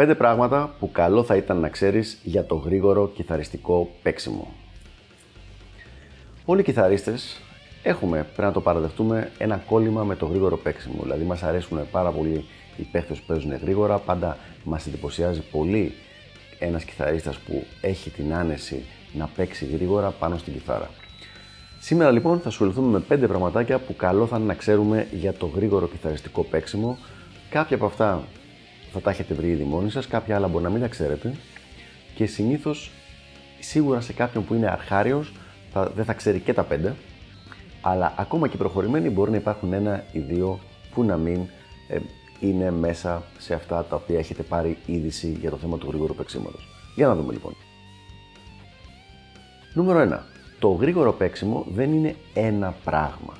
5 πράγματα που καλό θα ήταν να ξέρεις για το γρήγορο κιθαριστικό παίξιμο. Όλοι οι κιθαρίστες έχουμε, πρέπει να το παραδεχτούμε, ένα κόλλημα με το γρήγορο παίξιμο. Δηλαδή μας αρέσουν πάρα πολύ οι παίχτες που παίζουν γρήγορα, πάντα μας εντυπωσιάζει πολύ ένας κιθαρίστας που έχει την άνεση να παίξει γρήγορα πάνω στην κιθάρα. Σήμερα λοιπόν θα ασχοληθούμε με 5 πραγματάκια που καλό θα είναι να ξέρουμε για το γρήγορο κιθαριστικό παίξιμο. Κάποια από αυτά θα τα έχετε βρει ήδη μόνοι σας, κάποια άλλα μπορεί να μην τα ξέρετε και συνήθως σίγουρα σε κάποιον που είναι αρχάριος θα, δεν θα ξέρει και τα 5 αλλά ακόμα και προχωρημένοι μπορεί να υπάρχουν ένα ή δύο που να μην ε, είναι μέσα σε αυτά τα οποία έχετε πάρει είδηση για το θέμα του γρήγορου παίξηματος. Για να δούμε λοιπόν. Νούμερο 1. Το γρήγορο παίξιμο δεν είναι ένα πράγμα.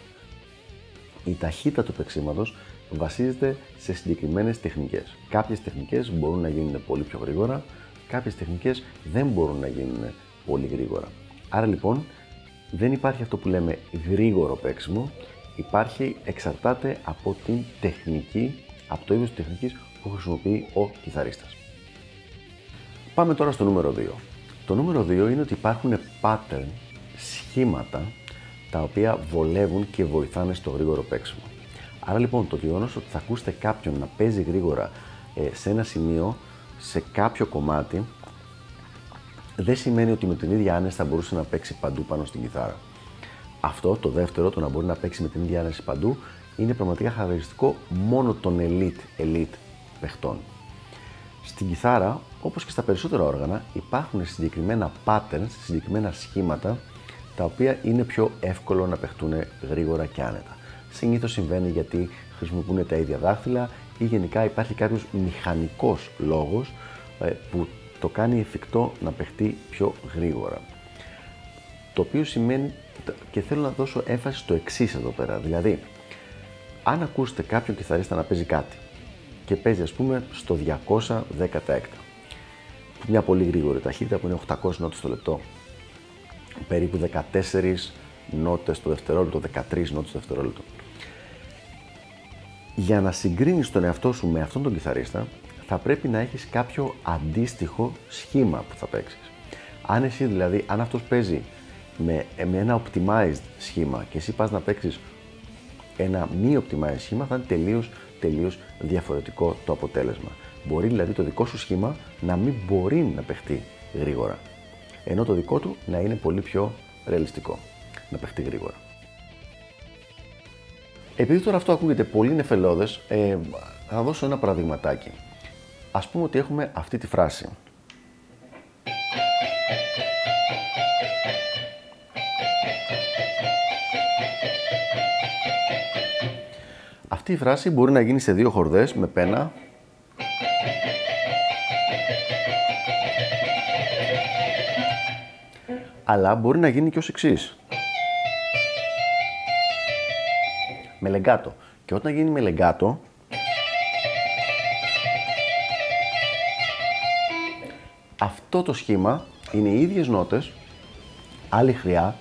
Η ταχύτητα του παίξηματος βασίζεται σε συγκεκριμένες τεχνικές. Κάποιες τεχνικές μπορούν να γίνουν πολύ πιο γρήγορα, κάποιες τεχνικές δεν μπορούν να γίνουν πολύ γρήγορα. Άρα λοιπόν δεν υπάρχει αυτό που λέμε γρήγορο παίξιμο, υπάρχει, εξαρτάται από την τεχνική, από το είδος τεχνικής που χρησιμοποιεί ο κιθαρίστας. Πάμε τώρα στο νούμερο 2. Το νούμερο 2 είναι ότι υπάρχουν pattern, σχήματα, τα οποία βολεύουν και βοηθάνε στο γρήγορο παίξιμο. Άρα λοιπόν το γεγονός ότι θα ακούσετε κάποιον να παίζει γρήγορα ε, σε ένα σημείο, σε κάποιο κομμάτι, δεν σημαίνει ότι με την ίδια άνεση θα μπορούσε να παίξει παντού πάνω στην κιθάρα. Αυτό το δεύτερο, το να μπορεί να παίξει με την ίδια άνεση παντού, είναι πραγματικά χαρακτηριστικό μόνο των elite, elite παιχτών. Στην κιθάρα, όπως και στα περισσότερα όργανα, υπάρχουν συγκεκριμένα patterns, συγκεκριμένα σχήματα, τα οποία είναι πιο εύκολο να παιχτούν γρήγορα και άνετα. Συνήθως συμβαίνει γιατί χρησιμοποιούν τα ίδια δάχτυλα ή γενικά υπάρχει κάποιος μηχανικός λόγος ε, που το κάνει εφικτό να παιχτεί πιο γρήγορα. Το οποίο σημαίνει και θέλω να δώσω έμφαση στο εξής εδώ πέρα. Δηλαδή, αν ακούσετε κάποιον κιθαρίστα να παίζει κάτι και παίζει ας πούμε στο 216 μια πολύ γρήγορη ταχύτητα που είναι 800 νότες το λεπτό, περίπου 14 νότες το δευτερόλεπτο, 13 νότες το δευτερόλεπτο. Για να συγκρίνεις τον εαυτό σου με αυτόν τον κιθαρίστα, θα πρέπει να έχεις κάποιο αντίστοιχο σχήμα που θα παίξεις. Αν εσύ δηλαδή, αν αυτός παίζει με, με ένα optimized σχήμα και εσύ πας να παίξεις ένα μη optimized σχήμα, θα είναι τελείως, τελείως διαφορετικό το αποτέλεσμα. Μπορεί δηλαδή το δικό σου σχήμα να μην μπορεί να παιχτεί γρήγορα, ενώ το δικό του να είναι πολύ πιο ρεαλιστικό, να παιχτεί γρήγορα. Επειδή τώρα αυτό ακούγεται πολύ νεφελώδες, ε, θα δώσω ένα παραδειγματάκι. Ας πούμε ότι έχουμε αυτή τη φράση. Αυτή η φράση μπορεί να γίνει σε δύο χορδές με πένα. Αλλά μπορεί να γίνει και ως εξής. Με λεγκάτο. Και όταν γίνει με λεγκάτο, αυτό το σχήμα είναι οι ίδιες νότες, άλλη χρειά,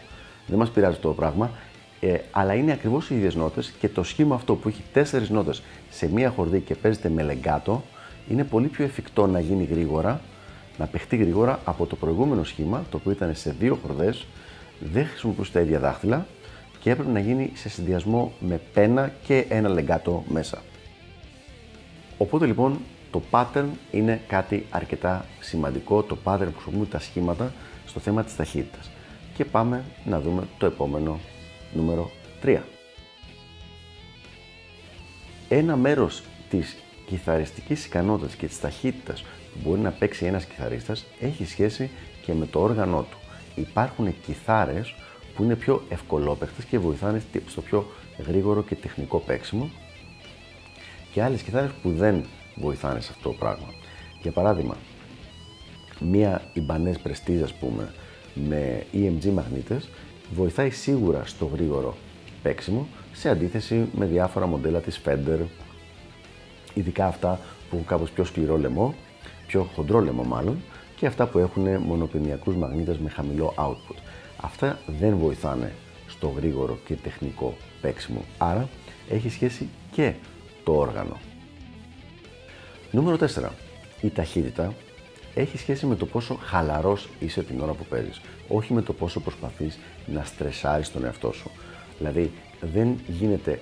δεν μας πειράζει το πράγμα, ε, αλλά είναι ακριβώς οι ίδιες νότες και το σχήμα αυτό που έχει τέσσερις νότες σε μία χορδή και παίζεται με λεγκάτο, είναι πολύ πιο εφικτό να γίνει γρήγορα, να παιχτεί γρήγορα από το προηγούμενο σχήμα, το οποίο ήταν σε δύο χορδές, δεν χρησιμοποιούσε τα ίδια δάχτυλα και έπρεπε να γίνει σε συνδυασμό με πένα και ένα λεγκάτο μέσα. Οπότε λοιπόν το pattern είναι κάτι αρκετά σημαντικό, το pattern που χρησιμοποιούμε τα σχήματα στο θέμα της ταχύτητας. Και πάμε να δούμε το επόμενο νούμερο 3. Ένα μέρος της κιθαριστικής ικανότητας και της ταχύτητας που μπορεί να παίξει ένας κιθαρίστας έχει σχέση και με το όργανό του. Υπάρχουν κιθάρες που είναι πιο ευκολόπαιχτες και βοηθάνε στο πιο γρήγορο και τεχνικό παίξιμο και άλλες κιθάρες που δεν βοηθάνε σε αυτό το πράγμα. Για παράδειγμα, μία Ibanez Prestige ας πούμε με EMG μαγνήτες βοηθάει σίγουρα στο γρήγορο παίξιμο σε αντίθεση με διάφορα μοντέλα της Fender ειδικά αυτά που έχουν κάπως πιο σκληρό λαιμό, πιο χοντρό λαιμό μάλλον και αυτά που έχουν μονοπηνιακούς μαγνήτες με χαμηλό output. Αυτά δεν βοηθάνε στο γρήγορο και τεχνικό παίξιμο, άρα έχει σχέση και το όργανο. Νούμερο 4. Η ταχύτητα έχει σχέση με το πόσο χαλαρός είσαι την ώρα που παίζεις, όχι με το πόσο προσπαθείς να στρεσάρεις τον εαυτό σου. Δηλαδή, δεν γίνεται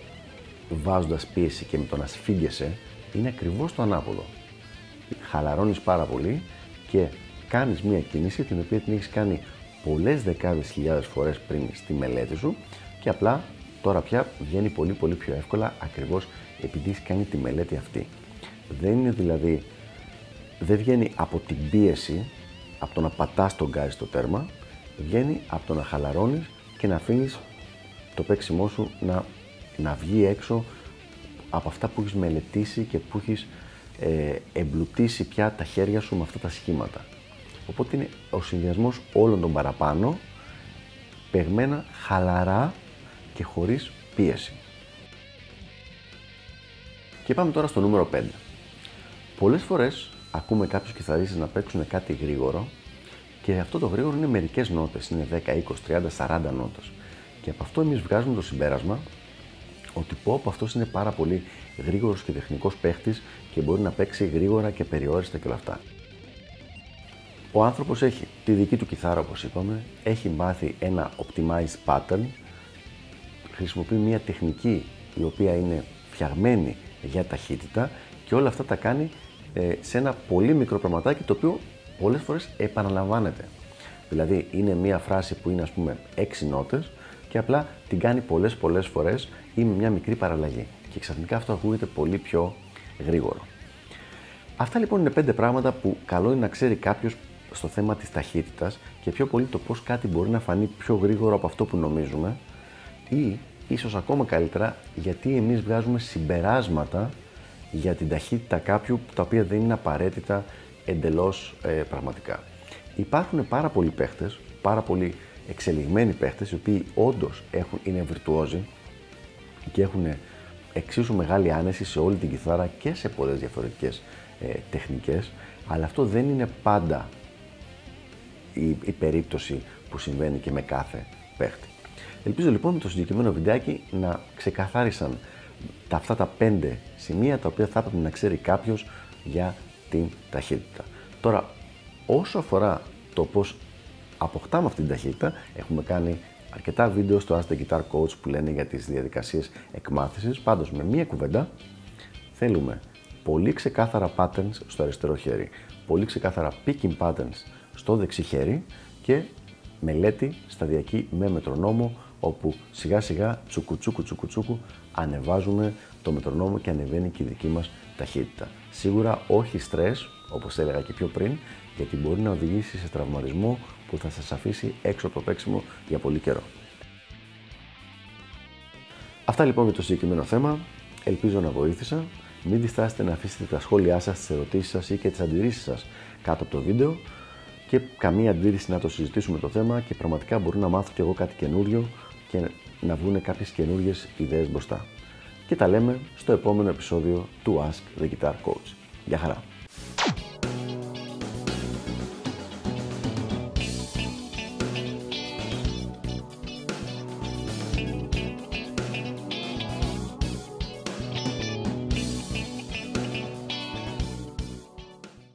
βάζοντας πίεση και με το να σφίγγεσαι, είναι ακριβώς το ανάποδο. Χαλαρώνεις πάρα πολύ και κάνεις μια κίνηση την οποία την έχεις κάνει πολλές δεκάδες χιλιάδες φορές πριν στη μελέτη σου και απλά τώρα πια βγαίνει πολύ πολύ πιο εύκολα ακριβώς επειδή έχεις κάνει τη μελέτη αυτή. Δεν είναι δηλαδή, δεν βγαίνει από την πίεση, από το να πατάς τον γκάζι στο τέρμα, βγαίνει από το να χαλαρώνεις και να αφήνεις το παίξιμό σου να, να βγει έξω από αυτά που έχεις μελετήσει και που έχεις ε, εμπλουτίσει πια τα χέρια σου με αυτά τα σχήματα. Οπότε είναι ο συνδυασμός όλων των παραπάνω, παιγμένα χαλαρά και χωρίς πίεση. Και πάμε τώρα στο νούμερο 5. Πολλές φορές ακούμε κάποιους κιθαρίστες να παίξουν κάτι γρήγορο και αυτό το γρήγορο είναι μερικές νότες, είναι 10, 20, 30, 40 νότες. Και από αυτό εμείς βγάζουμε το συμπέρασμα ότι πω από αυτός είναι πάρα πολύ γρήγορος και τεχνικός παίχτης και μπορεί να παίξει γρήγορα και περιόριστα και όλα αυτά. Ο άνθρωπος έχει τη δική του κιθάρα όπως είπαμε, έχει μάθει ένα optimized pattern, χρησιμοποιεί μια τεχνική η οποία είναι φτιαγμένη για ταχύτητα και όλα αυτά τα κάνει ε, σε ένα πολύ μικρό πραγματάκι το οποίο πολλές φορές επαναλαμβάνεται. Δηλαδή είναι μια φράση που είναι ας πούμε 6 νότες και απλά την κάνει πολλές πολλές φορές ή με μια μικρή παραλλαγή και ξαφνικά αυτό ακούγεται πολύ πιο γρήγορο. Αυτά λοιπόν είναι πέντε πράγματα που καλό είναι να ξέρει κάποιος στο θέμα της ταχύτητας και πιο πολύ το πώς κάτι μπορεί να φανεί πιο γρήγορο από αυτό που νομίζουμε ή ίσως ακόμα καλύτερα γιατί εμείς βγάζουμε συμπεράσματα για την ταχύτητα κάποιου τα οποία δεν είναι απαραίτητα εντελώς ε, πραγματικά. Υπάρχουν πάρα πολλοί παίχτες, πάρα πολλοί εξελιγμένοι παίχτες οι οποίοι όντως έχουν, είναι βιρτουόζοι και έχουν εξίσου μεγάλη άνεση σε όλη την κιθάρα και σε πολλές διαφορετικές ε, τεχνικές αλλά αυτό δεν είναι πάντα η, η περίπτωση που συμβαίνει και με κάθε παίχτη. Ελπίζω λοιπόν με το συγκεκριμένο βιντεάκι να ξεκαθάρισαν τα, αυτά τα πέντε σημεία τα οποία θα έπρεπε να ξέρει κάποιος για την ταχύτητα. Τώρα, όσο αφορά το πώς αποκτάμε αυτή την ταχύτητα, έχουμε κάνει αρκετά βίντεο στο Ask the Guitar Coach που λένε για τις διαδικασίες εκμάθησης. Πάντως, με μία κουβέντα, θέλουμε πολύ ξεκάθαρα patterns στο αριστερό χέρι, πολύ ξεκάθαρα picking patterns στο δεξί χέρι και μελέτη σταδιακή με μετρονόμο όπου σιγά σιγά τσουκουτσούκου τσουκουτσούκου ανεβάζουμε το μετρονόμο και ανεβαίνει και η δική μας ταχύτητα. Σίγουρα όχι στρες, όπως έλεγα και πιο πριν, γιατί μπορεί να οδηγήσει σε τραυματισμό που θα σας αφήσει έξω από το παίξιμο για πολύ καιρό. Αυτά λοιπόν για το συγκεκριμένο θέμα. Ελπίζω να βοήθησα. Μην διστάσετε να αφήσετε τα σχόλιά σας, τις ερωτήσεις σας ή και τις αντιρρήσεις σας κάτω από το βίντεο και καμία αντίρρηση να το συζητήσουμε το θέμα και πραγματικά μπορώ να μάθω κι εγώ κάτι καινούριο και να βγουν κάποιες καινούριες ιδέες μπροστά. Και τα λέμε στο επόμενο επεισόδιο του Ask the Guitar Coach. Γεια χαρά!